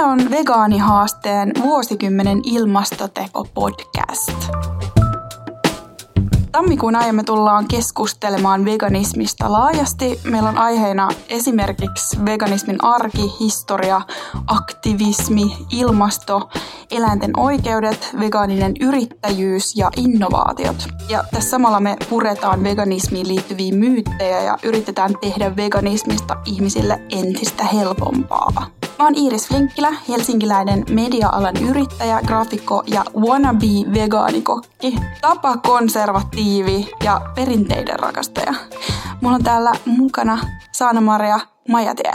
Tämä on Vegaanihaasteen vuosikymmenen ilmastoteko-podcast. Tammikuun ajan me tullaan keskustelemaan veganismista laajasti. Meillä on aiheena esimerkiksi veganismin arki, historia, aktivismi, ilmasto, eläinten oikeudet, vegaaninen yrittäjyys ja innovaatiot. Ja tässä samalla me puretaan veganismiin liittyviä myyttejä ja yritetään tehdä veganismista ihmisille entistä helpompaa. Mä oon Iiris Flinkkilä, helsinkiläinen media-alan yrittäjä, graafikko ja wannabe vegaanikokki, tapa konservatiivi ja perinteiden rakastaja. Mulla on täällä mukana Saana-Maria Majatie.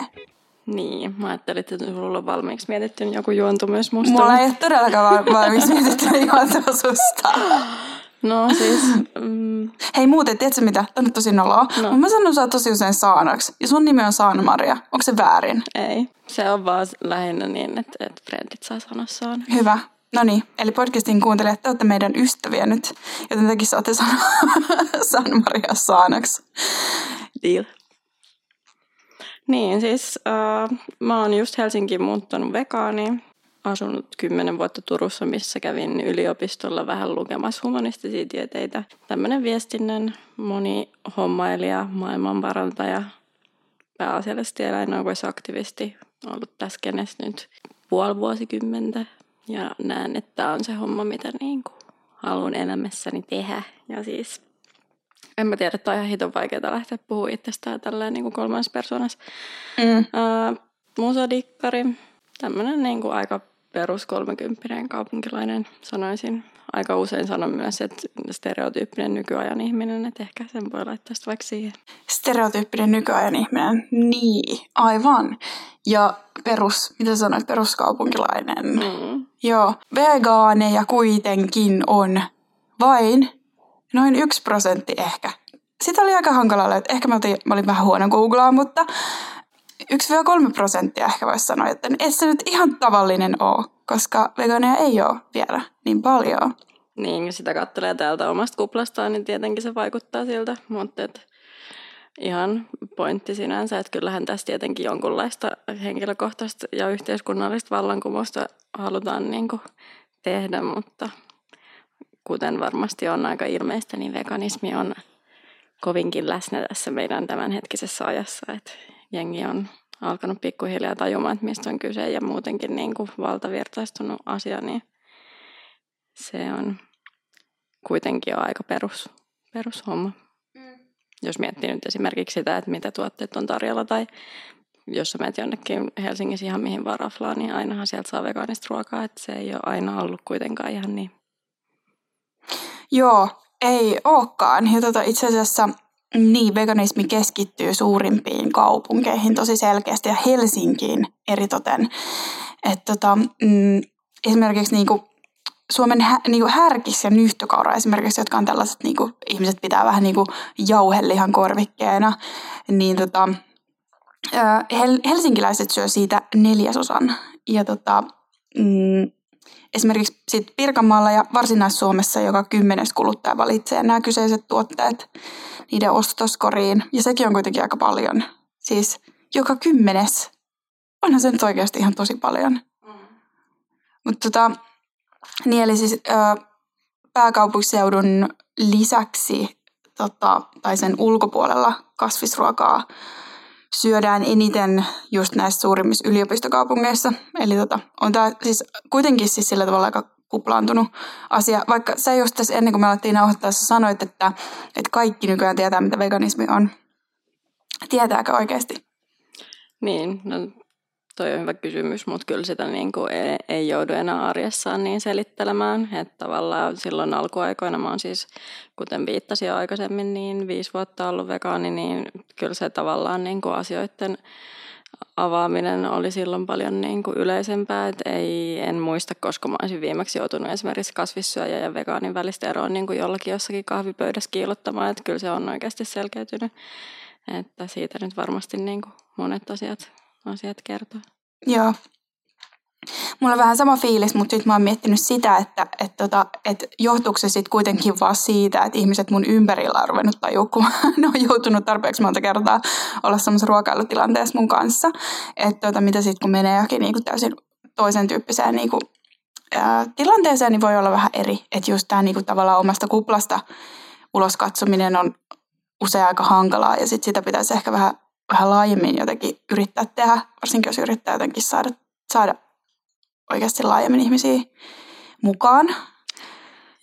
Niin, mä ajattelin, että sulla on valmiiksi mietitty joku juontu myös musta. Mulla ei ole todellakaan valmiiksi mietitty juontu susta. No siis... Mm. Hei muuten, tiedätkö mitä? Tämä on tosi noloa. No. Mä sanon sä tosi usein Saanaksi. Ja sun nimi on Saana-Maria. Onko se väärin? Ei. Se on vaan lähinnä niin, että, että frendit saa sanoa Saana. Hyvä. No niin, eli podcastin kuuntelijat, te olette meidän ystäviä nyt, joten tekin saatte sanoa Saana-Maria Saanaksi. Deal. Niin, siis äh, mä oon just Helsinkiin muuttanut vegaani asunut kymmenen vuotta Turussa, missä kävin yliopistolla vähän lukemassa humanistisia tieteitä. Tämmöinen viestinnän moni hommailija, maailmanparantaja, pääasiallisesti eläinoikeusaktivisti, ollut tässä kenessä nyt puoli vuosikymmentä. Ja näen, että tämä on se homma, mitä niin kuin haluan elämässäni tehdä. Ja siis en mä tiedä, että on ihan hiton vaikeaa lähteä puhumaan itsestään tälleen niin kuin kolmannessa persoonassa. Mm. Uh, musadikkari, tämmöinen niin kuin aika perus 30 kaupunkilainen sanoisin. Aika usein sanon myös, että stereotyyppinen nykyajan ihminen, että ehkä sen voi laittaa sitten vaikka siihen. Stereotyyppinen nykyajan ihminen, niin, aivan. Ja perus, mitä sanoit, peruskaupunkilainen. Mm. Joo, vegaaneja kuitenkin on vain noin yksi prosentti ehkä. Sitä oli aika hankalaa, että ehkä mä olin, mä olin vähän huono googlaa, mutta 1-3 prosenttia ehkä voisi sanoa, että ei se nyt ihan tavallinen ole, koska veganeja ei ole vielä niin paljon. Niin, sitä katselee täältä omasta kuplastaan, niin tietenkin se vaikuttaa siltä, mutta et ihan pointti sinänsä, että kyllähän tässä tietenkin jonkunlaista henkilökohtaista ja yhteiskunnallista vallankumousta halutaan niin kuin tehdä, mutta kuten varmasti on aika ilmeistä, niin veganismi on kovinkin läsnä tässä meidän tämänhetkisessä ajassa, että jengi on alkanut pikkuhiljaa tajumaan, että mistä on kyse ja muutenkin niin kuin valtavirtaistunut asia, niin se on kuitenkin jo aika perus, perushomma. Mm. Jos miettii nyt esimerkiksi sitä, että mitä tuotteet on tarjolla tai jos sä menet jonnekin Helsingissä ihan mihin vaan raflaan, niin ainahan sieltä saa vegaanista ruokaa, että se ei ole aina ollut kuitenkaan ihan niin. Joo, ei olekaan. Ja tota, itse asiassa niin, veganismi keskittyy suurimpiin kaupunkeihin tosi selkeästi ja Helsinkiin eritoten. Et tota, mm, esimerkiksi niinku Suomen hä, niinku härkis ja nyhtökaura esimerkiksi, jotka on tällaiset, niinku, ihmiset pitää vähän niinku jauhelihan korvikkeena, niin tota, hel, helsinkiläiset syö siitä neljäsosan. Ja tota, mm, esimerkiksi sit Pirkanmaalla ja Varsinais-Suomessa joka kymmenes kuluttaja valitsee nämä kyseiset tuotteet niiden ostoskoriin. Ja sekin on kuitenkin aika paljon. Siis joka kymmenes. Onhan se nyt oikeasti ihan tosi paljon. Mm. Mutta tota, niin eli siis ö, pääkaupunkiseudun lisäksi tota, tai sen ulkopuolella kasvisruokaa syödään eniten just näissä suurimmissa yliopistokaupungeissa. Eli tota, on tämä siis kuitenkin siis sillä tavalla aika kuplaantunut asia. Vaikka sä just tässä ennen kuin me alettiin nauhoittaa, sä sanoit, että, että kaikki nykyään tietää, mitä veganismi on. Tietääkö oikeasti? Niin, no toi on hyvä kysymys, mutta kyllä sitä niin kuin ei, ei joudu enää arjessaan niin selittelemään. Että tavallaan silloin alkuaikoina mä oon siis, kuten viittasin jo aikaisemmin, niin viisi vuotta ollut vegaani, niin kyllä se tavallaan niin kuin asioiden avaaminen oli silloin paljon niin kuin yleisempää. Et ei, en muista, koska mä olisin viimeksi joutunut esimerkiksi kasvissyöjä ja vegaanin välistä eroa niin kuin jollakin jossakin kahvipöydässä kiilottamaan. Että kyllä se on oikeasti selkeytynyt. Että siitä nyt varmasti niin kuin monet asiat, asiat kertoo. Joo. Mulla on vähän sama fiilis, mutta sitten mä oon miettinyt sitä, että et tota, et johtuuko se sitten kuitenkin vaan siitä, että ihmiset mun ympärillä on ruvennut tajua, kun ne on joutunut tarpeeksi monta kertaa olla semmoisessa ruokailutilanteessa mun kanssa. Että tota, mitä sitten kun menee johonkin niinku täysin toisen tyyppiseen niin kuin, ää, tilanteeseen, niin voi olla vähän eri. Että just tämä niin kuin, tavallaan omasta kuplasta ulos katsominen on usein aika hankalaa ja sitten sitä pitäisi ehkä vähän, vähän laajemmin jotenkin yrittää tehdä, varsinkin jos yrittää jotenkin saada, saada oikeasti laajemmin ihmisiä mukaan.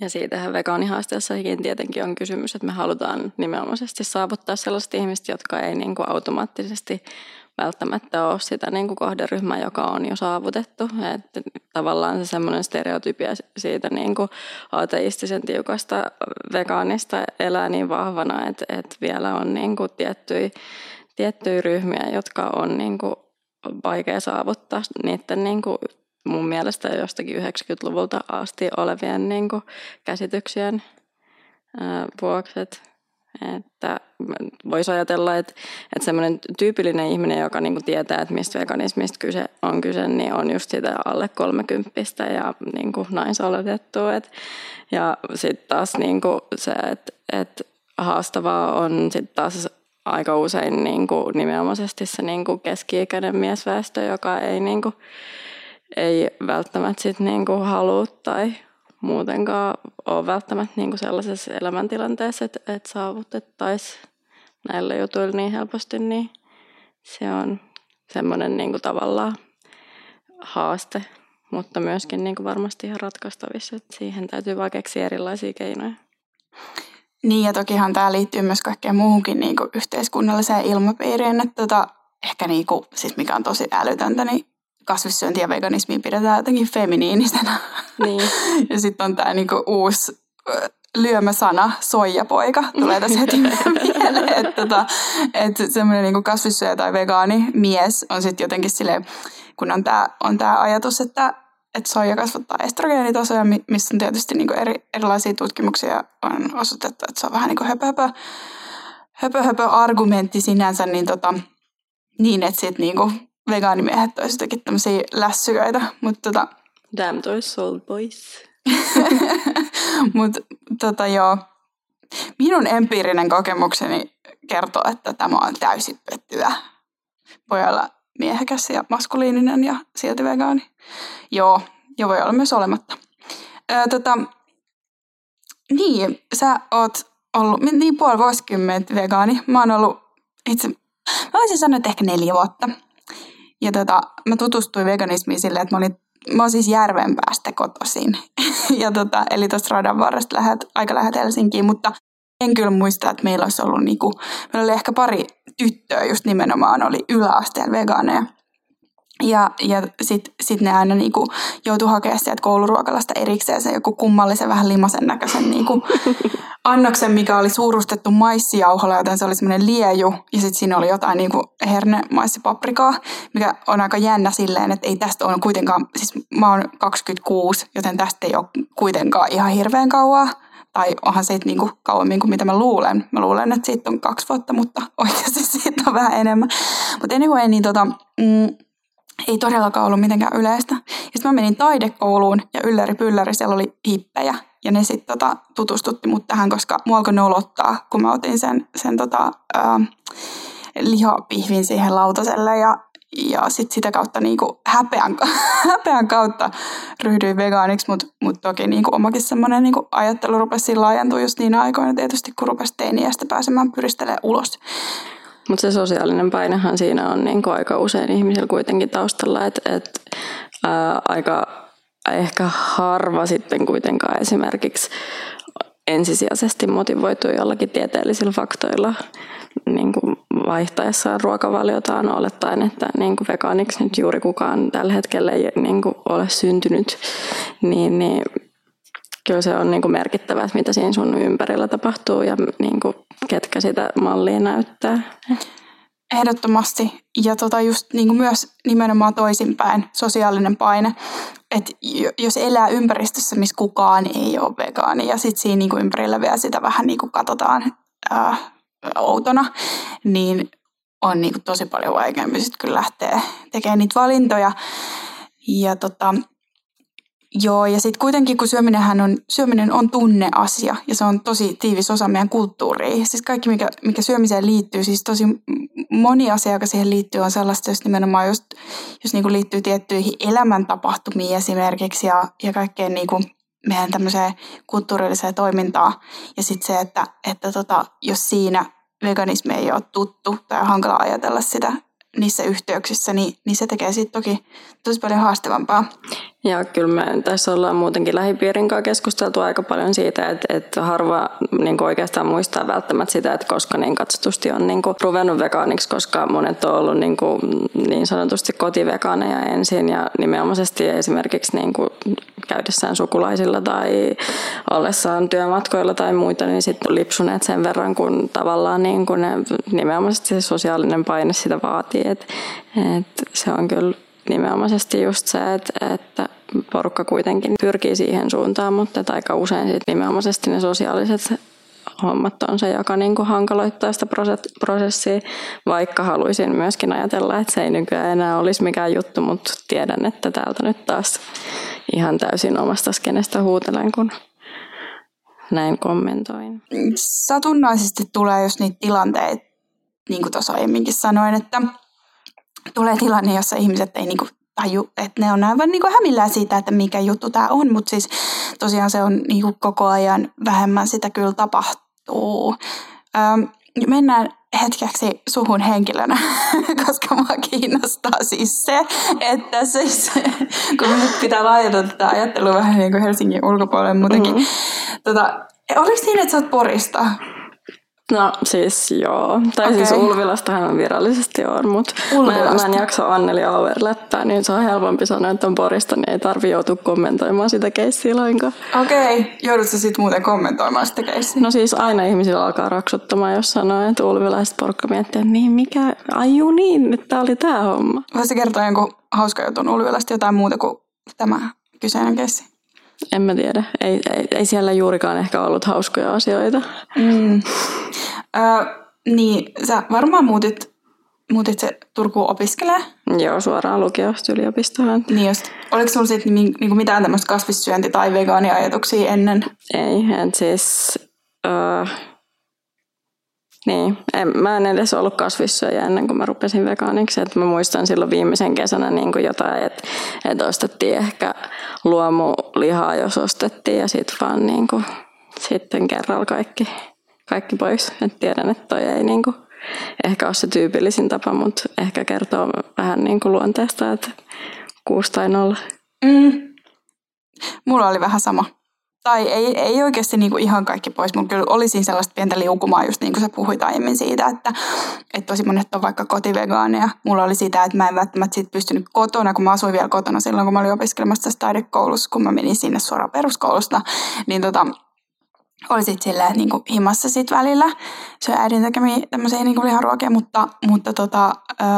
Ja siitähän vegaanihaasteessakin tietenkin on kysymys, että me halutaan nimenomaisesti saavuttaa sellaiset ihmiset, jotka ei niin kuin automaattisesti välttämättä ole sitä niin kuin kohderyhmää, joka on jo saavutettu. Että tavallaan se semmoinen stereotypia siitä niin kuin ateistisen tiukasta vegaanista elää niin vahvana, että, että vielä on niin kuin tiettyjä, tiettyjä ryhmiä, jotka on niin kuin vaikea saavuttaa niiden niin kuin mun mielestä jostakin 90-luvulta asti olevien niin kuin käsityksien vuoksi. Että voisi ajatella, että, että semmoinen tyypillinen ihminen, joka niin kuin tietää, että mistä veganismista kyse on kyse, niin on just sitä alle kolmekymppistä ja niin kuin naisoletettu. Et, ja sitten taas niin kuin se, että, että haastavaa on sitten taas aika usein niin kuin nimenomaisesti se niin kuin keski-ikäinen miesväestö, joka ei niin kuin, ei välttämättä sit niinku halua tai muutenkaan ole välttämättä niinku sellaisessa elämäntilanteessa, että, että saavutettaisiin näillä jutuilla niin helposti, niin se on semmoinen niinku tavallaan haaste, mutta myöskin niinku varmasti ihan ratkaistavissa, että siihen täytyy vaan keksiä erilaisia keinoja. Niin ja tokihan tämä liittyy myös kaikkeen muuhunkin niinku yhteiskunnalliseen ilmapiiriin, että tota, ehkä niinku, siis mikä on tosi älytöntä, niin kasvissyönti ja veganismi pidetään jotenkin feminiinisenä. Niin. ja sitten on tämä niinku uusi lyömäsana soijapoika tulee tässä heti mieleen, että tota, et semmoinen niinku kasvissyöjä tai vegaani mies on sitten jotenkin sille, kun on tämä on tää ajatus, että että soija kasvattaa estrogeenitasoja, missä on tietysti niinku eri, erilaisia tutkimuksia on osoitettu, että se on vähän niin kuin höpö, höpö, höpö, höpö argumentti sinänsä, niin, tota, niin että sitten niinku vegaanimiehet olisi jotenkin tämmöisiä lässyköitä, mutta tota... Damn tois soul boys. mutta tota joo, minun empiirinen kokemukseni kertoo, että tämä on täysin pettyä. Voi olla miehekäs ja maskuliininen ja silti vegaani. Joo, ja voi olla myös olematta. Öö, tota, niin, sä oot ollut niin puoli vuosikymmentä vegaani. Mä oon ollut itse, mä voisin sanoa, että ehkä neljä vuotta. Ja tota, mä tutustuin veganismiin silleen, että mä olin Mä oon siis Järvenpäästä kotoisin. ja tota, eli tuosta radan varresta lähet, aika lähet Helsinkiin, mutta en kyllä muista, että meillä olisi ollut niinku, meillä oli ehkä pari tyttöä just nimenomaan oli yläasteen vegaaneja. Ja, ja sitten sit ne aina niinku joutui hakemaan sieltä kouluruokalasta erikseen se joku kummallisen vähän limasen näköisen niinku annoksen, mikä oli suurustettu maissijauholla, joten se oli semmoinen lieju. Ja sitten siinä oli jotain niinku herne maissipaprikaa, mikä on aika jännä silleen, että ei tästä ole kuitenkaan, siis mä oon 26, joten tästä ei ole kuitenkaan ihan hirveän kauaa. Tai onhan siitä niinku kauemmin kuin mitä mä luulen. Mä luulen, että siitä on kaksi vuotta, mutta oikeasti siitä on vähän enemmän. Mutta anyway, niin tota, mm, ei todellakaan ollut mitenkään yleistä. Ja sitten mä menin taidekouluun ja ylläri pylläri, siellä oli hippejä. Ja ne sitten tota, tutustutti mut tähän, koska mua alkoi nolottaa, kun mä otin sen, sen tota, ää, lihapihvin siihen lautaselle. Ja, ja sitten sitä kautta niinku häpeän, häpeän kautta ryhdyin vegaaniksi, mutta mut toki niinku omakin semmoinen niinku ajattelu rupesi laajentua just niin aikoina tietysti, kun rupesi teiniästä pääsemään pyristelemään ulos. Mutta se sosiaalinen painehan siinä on niin aika usein ihmisillä kuitenkin taustalla, että et, aika ehkä harva sitten kuitenkaan esimerkiksi ensisijaisesti motivoituu jollakin tieteellisillä faktoilla niin kuin vaihtaessaan ruokavaliotaan olettaen, että niin kuin vegaaniksi nyt juuri kukaan tällä hetkellä ei niin kuin ole syntynyt, niin, niin kyllä se on niin kuin merkittävää, mitä siinä sun ympärillä tapahtuu ja niin kuin ketkä sitä mallia näyttää. Ehdottomasti. Ja tota just niin kuin myös nimenomaan toisinpäin, sosiaalinen paine. Että jos elää ympäristössä, missä kukaan ei ole vegaani ja sitten siinä niin kuin ympärillä vielä sitä vähän niin kuin katsotaan ää, outona, niin on niin kuin tosi paljon vaikeampi sitten kyllä lähteä tekemään niitä valintoja. Ja tota, Joo, ja sitten kuitenkin kun syöminenhän on, syöminen on tunneasia ja se on tosi tiivis osa meidän kulttuuria. Siis kaikki, mikä, mikä syömiseen liittyy, siis tosi moni asia, joka siihen liittyy, on sellaista, jos nimenomaan just, jos niinku liittyy tiettyihin elämäntapahtumiin esimerkiksi ja, ja kaikkeen niinku meidän tämmöiseen kulttuurilliseen toimintaan. Ja sitten se, että, että tota, jos siinä veganismi ei ole tuttu tai on hankala ajatella sitä niissä yhteyksissä, niin, niin se tekee siitä toki tosi paljon haastavampaa. Ja kyllä me tässä ollaan muutenkin lähipiirin kanssa keskusteltu aika paljon siitä, että, että harva niin oikeastaan muistaa välttämättä sitä, että koska niin katsotusti on niin kuin, ruvennut vegaaniksi, koska monet on ollut niin, kuin, niin sanotusti kotivegaaneja ensin ja nimenomaisesti esimerkiksi niin kuin, käydessään sukulaisilla tai ollessaan työmatkoilla tai muita, niin sitten lipsuneet sen verran, kun tavallaan niin kuin ne, nimenomaisesti se sosiaalinen paine sitä vaatii. Et, et se on kyllä nimenomaisesti just se, että, että porukka kuitenkin pyrkii siihen suuntaan, mutta aika usein sit nimenomaisesti ne sosiaaliset hommat on se, joka niin kuin hankaloittaa sitä prosessia, vaikka haluaisin myöskin ajatella, että se ei nykyään enää olisi mikään juttu, mutta tiedän, että täältä nyt taas ihan täysin omasta skenestä huutelen, kun näin kommentoin. Satunnaisesti tulee just niitä tilanteita, niin kuin tuossa aiemminkin sanoin, että tulee tilanne, jossa ihmiset ei niinku taju, että ne on aivan niinku hämillään siitä, että mikä juttu tämä on, mutta siis tosiaan se on niinku koko ajan vähemmän sitä kyllä tapahtuu. Öm, mennään hetkeksi suhun henkilönä, koska mua kiinnostaa siis se, että siis, kun nyt pitää laajentaa tätä ajattelua vähän niin kuin Helsingin ulkopuolelle muutenkin. Mm-hmm. Tota, oliko siinä, että sä oot Porista? No siis joo. Tai okay. siis Ulvilastahan on virallisesti on, mutta mä, mä en jaksa Anneli Auer läppää, niin se on helpompi sanoa, että on Porista, niin ei tarvi joutua kommentoimaan sitä keissiä lainkaan. Okei, okay. joudutko sitten muuten kommentoimaan sitä keissiä? No siis aina ihmisillä alkaa raksuttamaan, jos sanoo, että Ulvilaiset porukka miettii, että niin mikä, ai juu niin, nyt tää oli tää homma. Voisi kertoa jonkun hauska jutun Ulvilasta jotain muuta kuin tämä kyseinen keissi? En mä tiedä. Ei, ei, ei siellä juurikaan ehkä ollut hauskoja asioita. Mm. Ö, niin, sä varmaan muutit, muutit se Turkuun opiskelee? Joo, suoraan lukiosta yliopistoon. Niin just. Oliko sulla sitten niin, niin mitään tämmöistä kasvissyönti- tai vegaaniajatuksia ennen? Ei, et siis... Ö, niin, en, mä en edes ollut kasvissyöjä ennen kuin mä rupesin vegaaniksi. Et mä muistan silloin viimeisen kesänä niin kuin jotain, että et ostettiin ehkä luomulihaa, jos ostettiin ja sitten vaan niin kuin, sitten kerralla kaikki, kaikki pois. Et tiedän, että toi ei niin kuin, ehkä ole se tyypillisin tapa, mutta ehkä kertoo vähän niin kuin luonteesta, että kuusi tai nolla. Mm. Mulla oli vähän sama tai ei, ei oikeasti niinku ihan kaikki pois. Mulla kyllä oli siinä sellaista pientä liukumaa, just niin kuin sä puhuit aiemmin siitä, että, että tosi monet on vaikka kotivegaaneja. Mulla oli sitä, että mä en välttämättä sit pystynyt kotona, kun mä asuin vielä kotona silloin, kun mä olin opiskelemassa tässä taidekoulussa, kun mä menin sinne suoraan peruskoulusta, niin tota, oli sitten silleen niinku himassa sit välillä. Se äidin tekemiä tämmöisiä niinku liharuokia, mutta, mutta tota, öö,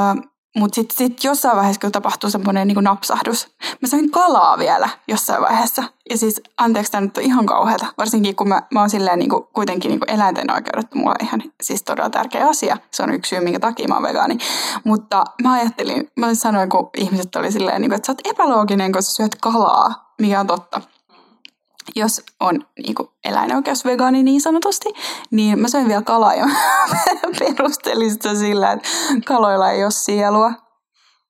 mutta sitten sit jossain vaiheessa kyllä tapahtuu semmoinen niin napsahdus. Mä sain kalaa vielä jossain vaiheessa. Ja siis, anteeksi, tämä nyt on ihan kauheata. Varsinkin kun mä, mä oon silleen niin kuin, kuitenkin niin kuin eläinten oikeudet mulla ihan siis todella tärkeä asia. Se on yksi syy, minkä takia mä oon vegaani. Mutta mä ajattelin, mä sanoin, kun ihmiset oli silleen, niin kuin, että sä oot epälooginen, kun sä syöt kalaa, mikä on totta jos on niin kuin eläinoikeusvegaani niin sanotusti, niin mä söin vielä kalaa ja perustelin sitä sillä, että kaloilla ei ole sielua.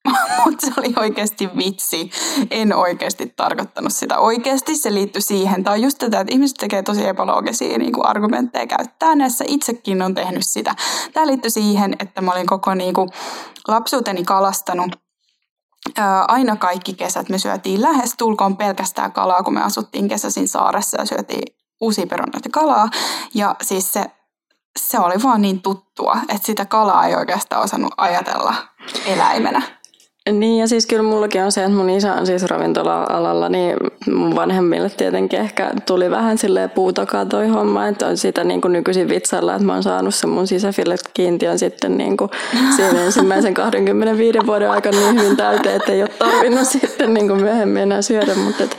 Mutta se oli oikeasti vitsi. En oikeasti tarkoittanut sitä. Oikeasti se liittyi siihen. Tai just tätä, että ihmiset tekee tosi epäloogisia niin kuin argumentteja käyttää näissä. Itsekin on tehnyt sitä. Tämä liittyi siihen, että mä olin koko niin kuin, lapsuuteni kalastanut aina kaikki kesät me syötiin lähes tulkoon pelkästään kalaa, kun me asuttiin kesäsin saaressa ja syötiin uusia perunoita kalaa. Ja siis se, se oli vaan niin tuttua, että sitä kalaa ei oikeastaan osannut ajatella eläimenä. Niin ja siis kyllä mullakin on se, että mun isä on siis ravintola-alalla, niin mun vanhemmille tietenkin ehkä tuli vähän silleen puutokaa toi homma, että on sitä niin kuin nykyisin vitsalla, että mä oon saanut sen mun sisäfilet kiintiön sitten niin kuin siinä ensimmäisen 25 vuoden aikana niin hyvin täyteen, että ei ole tarvinnut sitten niin kuin myöhemmin enää syödä, mutta et,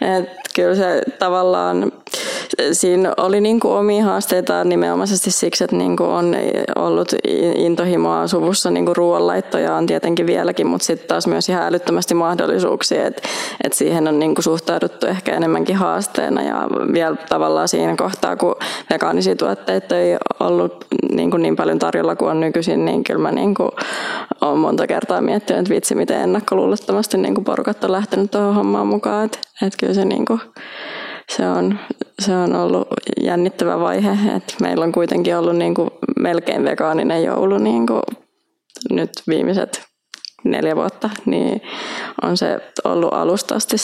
et kyllä se tavallaan siinä oli niin kuin omia haasteita nimenomaisesti siksi, että niin kuin on ollut intohimoa suvussa niin kuin ruoanlaittoja on tietenkin vieläkin, mutta sitten taas myös ihan älyttömästi mahdollisuuksia, että, että siihen on niin kuin suhtauduttu ehkä enemmänkin haasteena ja vielä tavallaan siinä kohtaa, kun vegaanisia tuotteita ei ollut niin, kuin niin paljon tarjolla kuin on nykyisin, niin kyllä mä niin kuin olen monta kertaa miettinyt, että vitsi miten ennakkoluulottomasti niin kuin porukat on lähtenyt tuohon hommaan mukaan, että, että kyllä se niin kuin, se on, se on ollut jännittävä vaihe, että meillä on kuitenkin ollut niin kuin melkein vegaaninen joulu niin kuin nyt viimeiset neljä vuotta, niin on se ollut alusta asti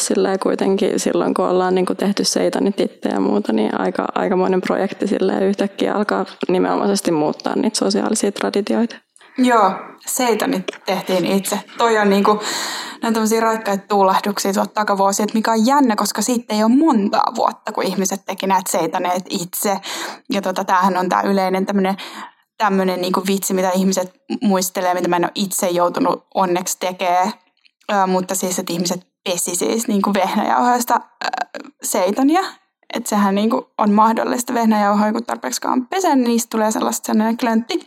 kuitenkin silloin, kun ollaan niin kuin tehty seitanit itse ja muuta, niin aika, aikamoinen projekti silleen yhtäkkiä alkaa nimenomaisesti muuttaa niitä sosiaalisia traditioita. Joo, seitanit tehtiin itse. Toi on niinku, ne on tämmöisiä raikkaita tuulahduksia tuot takavuosia, että mikä on jännä, koska siitä ei ole montaa vuotta, kun ihmiset teki näitä seitaneet itse. Ja tota, tämähän on tämä yleinen tämmöinen tämmöinen niinku vitsi, mitä ihmiset muistelee, mitä mä en ole itse joutunut onneksi tekemään. Ö, mutta siis, että ihmiset pesi siis niinku vehnäjauhoista seitania. Että sehän niinku on mahdollista vehnäjauhoja, kun tarpeeksi pesen, niin niistä tulee sellaista sellainen klöntti.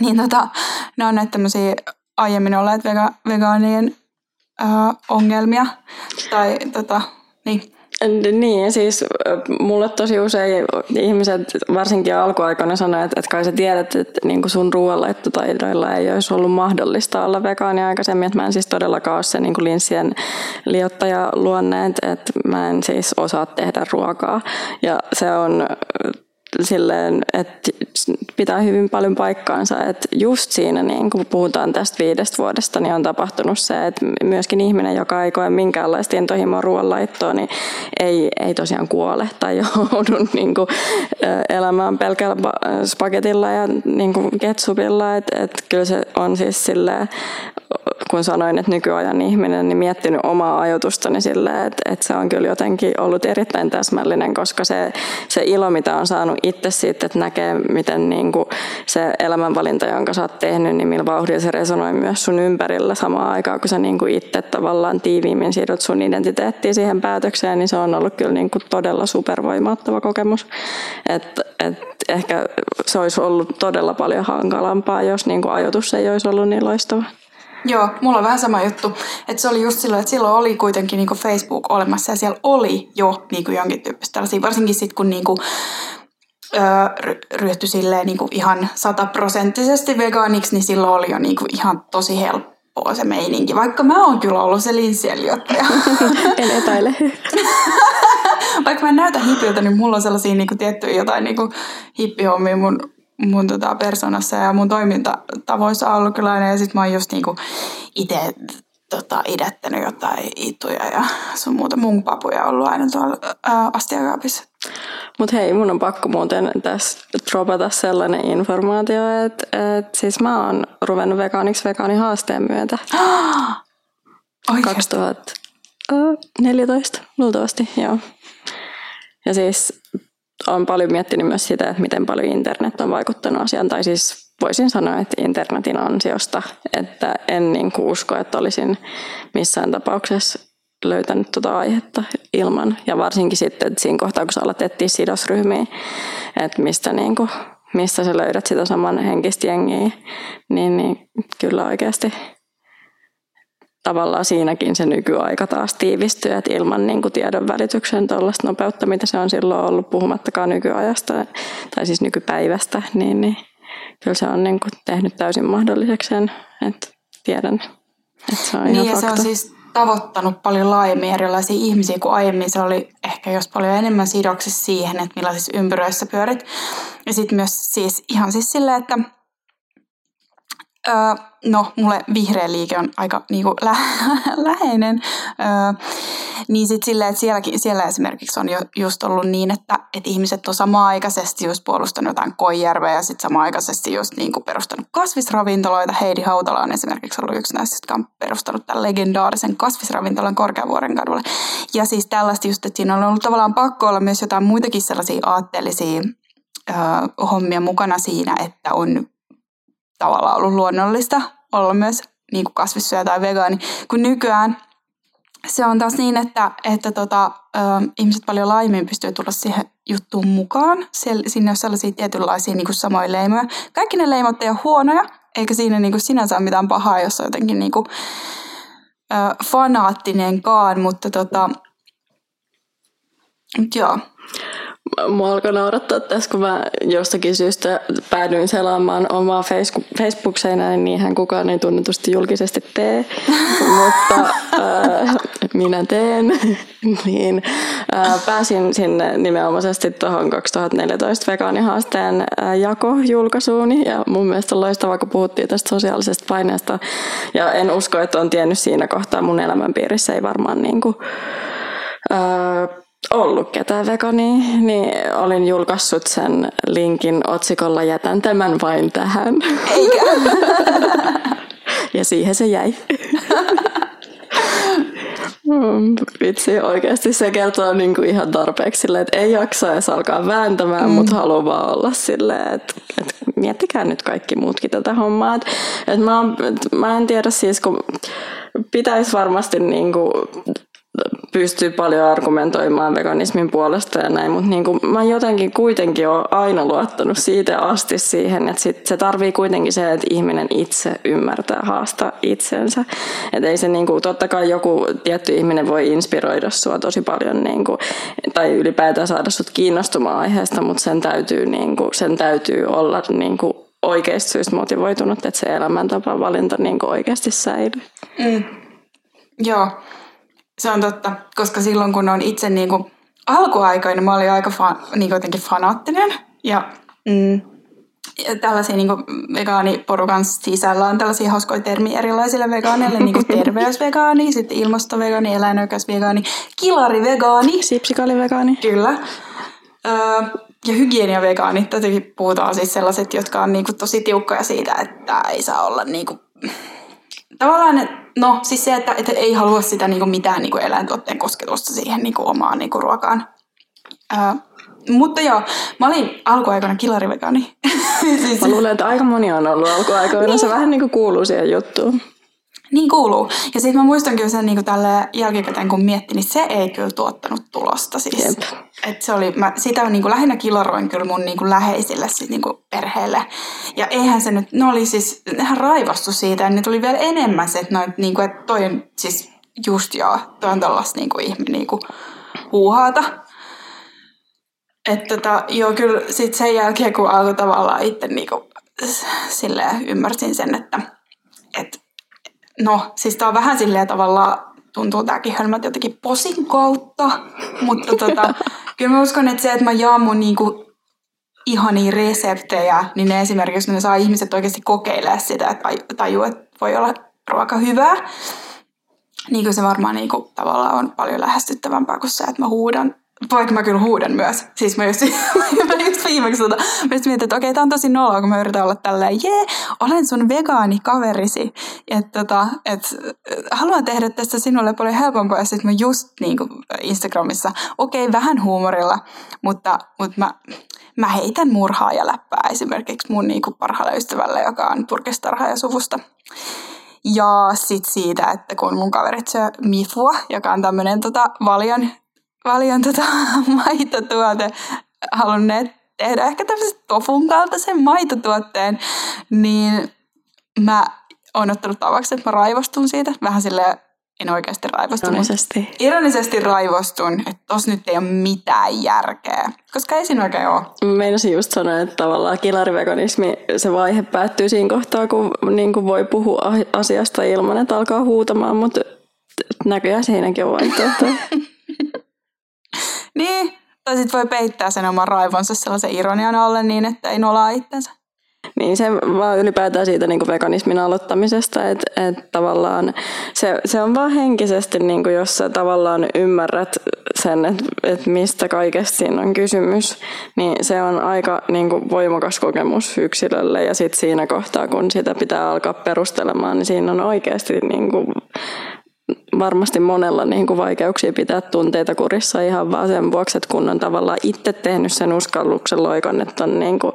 Niin tota, ne on näitä tämmöisiä aiemmin olleet vega, vegaanien äh, ongelmia. Tai tota, niin. Niin, siis mulle tosi usein ihmiset, varsinkin alkuaikoina sanoivat, että, että kai sä tiedät, että niin kuin sun ruoanlaittotaidoilla ei olisi ollut mahdollista olla vegaani aikaisemmin. Että mä en siis todellakaan ole se niin kuin linssien liottaja luonneet, että mä en siis osaa tehdä ruokaa. Ja se on silleen, että pitää hyvin paljon paikkaansa, että just siinä, niin kun puhutaan tästä viidestä vuodesta, niin on tapahtunut se, että myöskin ihminen, joka ei koe minkäänlaista intohimoa ruoanlaittoa, niin ei, ei tosiaan kuole tai joudu niin kuin, elämään pelkällä spagetilla ja niin kuin ketsupilla, että et kyllä se on siis silleen, kun sanoin, että nykyajan ihminen, niin miettinyt omaa ajatustani silleen, että, että se on kyllä jotenkin ollut erittäin täsmällinen, koska se, se ilo, mitä on saanut itse siitä, että näkee, miten niin kuin se elämänvalinta, jonka sä oot tehnyt, niin millä vauhdilla se resonoi myös sun ympärillä samaan aikaan, kun sä niin kuin itse tavallaan tiiviimmin siirryt sun identiteettiin siihen päätökseen, niin se on ollut kyllä niin kuin todella supervoimauttava kokemus. Et, et ehkä se olisi ollut todella paljon hankalampaa, jos niin kuin ajatus ei olisi ollut niin loistava. Joo, mulla on vähän sama juttu. Että se oli just silloin, että silloin oli kuitenkin niinku Facebook olemassa ja siellä oli jo niinku jonkin tyyppistä tällaisia, varsinkin sitten kun niinku, ryhtyi silleen niinku ihan sataprosenttisesti vegaaniksi, niin silloin oli jo niinku ihan tosi helppoa se meininki. Vaikka mä oon kyllä ollut se linssieliottaja. en epäile. Vaikka mä en näytä hippiltä, niin mulla on sellaisia niinku tiettyjä jotain niinku hippihommia mun mun tota persoonassa ja mun toimintatavoissa ollut kyllä aina. Ja sit mä oon just niinku itse tota, idättänyt jotain ituja ja sun muuta mun papuja ollut aina tuolla ää, astiakaapissa. Mutta hei, mun on pakko muuten tässä dropata sellainen informaatio, että et siis mä oon ruvennut vegaaniksi vegaanihaasteen myötä. Oikeasti? 2014 luultavasti, joo. Ja siis olen paljon miettinyt myös sitä, että miten paljon internet on vaikuttanut asiaan. Tai siis voisin sanoa, että internetin ansiosta, että en niin kuin usko, että olisin missään tapauksessa löytänyt tuota aihetta ilman. Ja varsinkin sitten että siinä kohtaa, kun sä alat etsiä sidosryhmiä, että mistä, niin kuin, mistä sä löydät sitä saman henkistä jengiä, niin, niin kyllä oikeasti tavallaan siinäkin se nykyaika taas tiivistyy, että ilman niin kuin tiedon välityksen tuollaista nopeutta, mitä se on silloin ollut, puhumattakaan nykyajasta tai siis nykypäivästä, niin, niin kyllä se on niin kuin tehnyt täysin mahdolliseksi sen, että tiedän, että se on niin, ihan ja fakta. se on siis tavoittanut paljon laajemmin erilaisia ihmisiä kuin aiemmin. Se oli ehkä jos paljon enemmän sidoksissa siihen, että millaisissa ympyröissä pyörit. Ja sitten myös siis ihan siis silleen, että Öö, no, mulle vihreä liike on aika niinku, lä- läheinen. Öö, niin sitten silleen, että sielläkin, siellä esimerkiksi on jo, just ollut niin, että, että ihmiset on samaaikaisesti just puolustanut jotain koijärveä ja sitten samaaikaisesti just niinku perustanut kasvisravintoloita. Heidi Hautala on esimerkiksi ollut yksi näistä, jotka on perustanut tämän legendaarisen kasvisravintolan Korkeavuoren kadulle. Ja siis tällaista just, että siinä on ollut tavallaan pakko olla myös jotain muitakin sellaisia aatteellisia öö, hommia mukana siinä, että on tavallaan ollut luonnollista olla myös niin kuin kasvissyöjä tai vegaani, kun nykyään se on taas niin, että, että tota, ö, ihmiset paljon laajemmin pystyy tulla siihen juttuun mukaan. Siellä, sinne on sellaisia tietynlaisia niin kuin samoja leimoja. Kaikki ne leimot ei ole huonoja, eikä siinä niin kuin sinänsä ole mitään pahaa, jos on jotenkin niin kuin, ö, fanaattinenkaan, mutta tota, joo. Mua alkoi naurattaa tässä, kun mä jostakin syystä päädyin selaamaan omaa Facebook-seinää, niin hän kukaan ei tunnetusti julkisesti tee, mutta äh, minä teen. niin, äh, pääsin sinne nimenomaisesti tuohon 2014 vegaanihaasteen äh, jakojulkaisuuni. Ja mun mielestä on loistavaa, kun puhuttiin tästä sosiaalisesta paineesta. Ja en usko, että on tiennyt siinä kohtaa mun elämänpiirissä ei varmaan niin kuin, äh, ollut ketään vegani, niin olin julkaissut sen linkin otsikolla Jätän tämän vain tähän. Eikä? ja siihen se jäi. Mm, vitsi, oikeasti se kertoo niin kuin ihan tarpeeksi silleen, että ei jaksa edes alkaa vääntämään, mm. mutta haluaa vaan olla silleen, että, että miettikää nyt kaikki muutkin tätä hommaa. Että, että mä, mä en tiedä siis, kun pitäisi varmasti niin kuin pystyy paljon argumentoimaan veganismin puolesta ja näin, mutta niin kuin mä jotenkin kuitenkin olen aina luottanut siitä asti siihen, että sit se tarvii kuitenkin se, että ihminen itse ymmärtää haastaa itsensä. Että ei se niin kuin, totta kai joku tietty ihminen voi inspiroida sua tosi paljon niin kuin, tai ylipäätään saada sut kiinnostumaan aiheesta, mutta sen täytyy, niin kuin, sen täytyy olla niin kuin, oikeasti syystä motivoitunut, että se elämäntapa valinta niin kuin oikeasti säilyy. Mm. Joo, se on totta, koska silloin kun on itse niin kuin alkuaikoina, mä olin aika fa, niin jotenkin fanaattinen ja mm, tällaisia niin vegaaniporukan sisällä on tällaisia hauskoja termiä erilaisille vegaaneille, niin kuin terveysvegaani, sitten ilmastovegaani, eläinoikeusvegaani, kilarivegaani. Sipsikalivegaani. Kyllä. Öö, ja hygieniavegaani, tätäkin puhutaan siis sellaiset, jotka on niin kuin tosi tiukkoja siitä, että ei saa olla niin kuin, tavallaan No siis se, että, että ei halua sitä niin kuin mitään niin kuin eläintuotteen kosketusta siihen niin kuin omaan niin kuin ruokaan. Ää, mutta joo, mä olin alkuaikoina kilarivegaani. siis... Mä luulen, että aika moni on ollut alkuaikoina. niin. Se vähän niin kuin kuuluu siihen juttuun. Niin kuuluu. Ja sitten mä muistan kyllä sen niin tälle jälkikäteen, kun mietti, niin se ei kyllä tuottanut tulosta. Siis. Jep. Et se oli, mä sitä niin kuin lähinnä kilaroin kyllä mun niin kuin läheisille siis niin kuin perheelle. Ja eihän se nyt, ne oli siis, nehän raivastu siitä, ja ne tuli vielä enemmän se, että, noit, niin kuin, että toi on siis just joo, toi on tällaista niin kuin ihme niin kuin huuhaata. Että tota, joo, kyllä sitten sen jälkeen, kun alkoi tavallaan itse niin kuin, silleen ymmärsin sen, että no, siis tää on vähän silleen tavallaan, tuntuu tääkin hölmät jotenkin posin kautta, mutta tota, kyllä mä uskon, että se, että mä jaan mun niinku ihania reseptejä, niin ne esimerkiksi ne saa ihmiset oikeasti kokeilemaan sitä, että tajuu, että voi olla ruoka hyvää. Niin kuin se varmaan niin tavallaan on paljon lähestyttävämpää kuin se, että mä huudan huudan myös. Siis mä just, mä just viimeksi tota, mä just mietin, että okei, tää on tosi noloa, kun mä yritän olla tälleen, jee, olen sun vegaani kaverisi. Että tota, et, haluan tehdä tästä sinulle paljon helpompaa. Ja sitten mä just niin kuin Instagramissa, okei, vähän huumorilla, mutta, mutta mä, mä heitän murhaa ja läppää esimerkiksi mun niin kuin parhaalle ystävälle, joka on turkistarhaaja suvusta. Ja sitten siitä, että kun mun kaverit syö mifua, joka on tämmöinen tota, valjan paljon tota maitotuote halunneet tehdä ehkä tämmöisen tofun kaltaisen maitotuotteen, niin mä oon ottanut tavaksi, että mä raivostun siitä. Vähän sille en oikeasti raivostunut. Ironisesti. Ironisesti raivostun, että tos nyt ei ole mitään järkeä, koska ei siinä oikein ole. Meinasin just sanoa, että tavallaan kilariveganismi, se vaihe päättyy siinä kohtaa, kun niin kuin voi puhua asiasta ilman, että alkaa huutamaan, mutta näköjään siinäkin on vaihtoehto. Niin, tai sitten voi peittää sen oman raivonsa sellaisen ironian alle niin, että ei nolaa itsensä. Niin se vaan ylipäätään siitä niin kuin veganismin aloittamisesta, että, että tavallaan se, se on vaan henkisesti, niin kuin jos sä tavallaan ymmärrät sen, että, että mistä kaikesta siinä on kysymys, niin se on aika niin kuin voimakas kokemus yksilölle ja sitten siinä kohtaa, kun sitä pitää alkaa perustelemaan, niin siinä on oikeasti niin kuin varmasti monella niin kuin vaikeuksia pitää tunteita kurissa ihan vaan sen vuoksi, että kun on tavallaan itse tehnyt sen uskalluksen loikan, että on niin kuin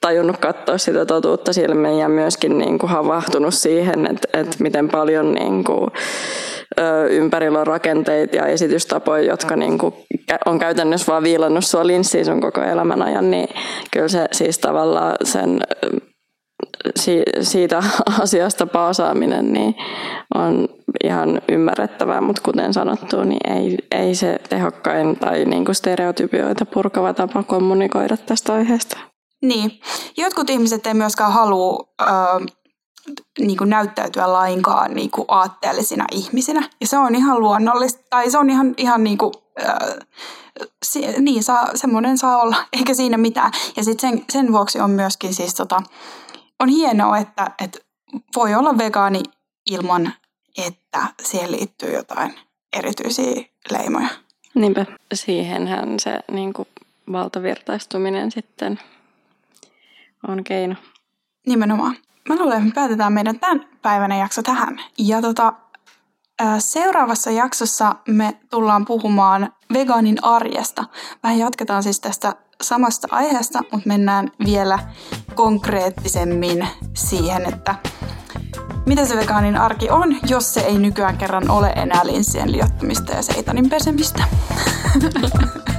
tajunnut katsoa sitä totuutta silmiin ja myöskin niin kuin havahtunut siihen, että, että miten paljon niin kuin ympärillä on rakenteita ja esitystapoja, jotka niin kuin on käytännössä vaan viilannut sua linssiin sun koko elämän ajan, niin kyllä se siis tavallaan sen siitä asiasta paasaaminen niin on ihan ymmärrettävää, mutta kuten sanottu, niin ei, ei se tehokkain tai niin kuin stereotypioita purkava tapa kommunikoida tästä aiheesta. Niin. Jotkut ihmiset ei myöskään halua äh, niin kuin näyttäytyä lainkaan niin kuin aatteellisina ihmisinä. Ja se on ihan luonnollista, tai se on ihan, ihan niin kuin, äh, se, niin, saa, semmoinen saa olla, eikä siinä mitään. Ja sitten sen, sen vuoksi on myöskin siis tota, hienoa, että, että voi olla vegaani ilman, että siihen liittyy jotain erityisiä leimoja. Niinpä. Siihenhän se niin kuin, valtavirtaistuminen sitten on keino. Nimenomaan. Mä luulen, että me päätetään meidän tämän päivänä jakso tähän. Ja tota, seuraavassa jaksossa me tullaan puhumaan vegaanin arjesta. Vähän jatketaan siis tästä samasta aiheesta, mutta mennään vielä konkreettisemmin siihen, että mitä se vegaanin arki on, jos se ei nykyään kerran ole enää linssien liottamista ja seitanin pesemistä.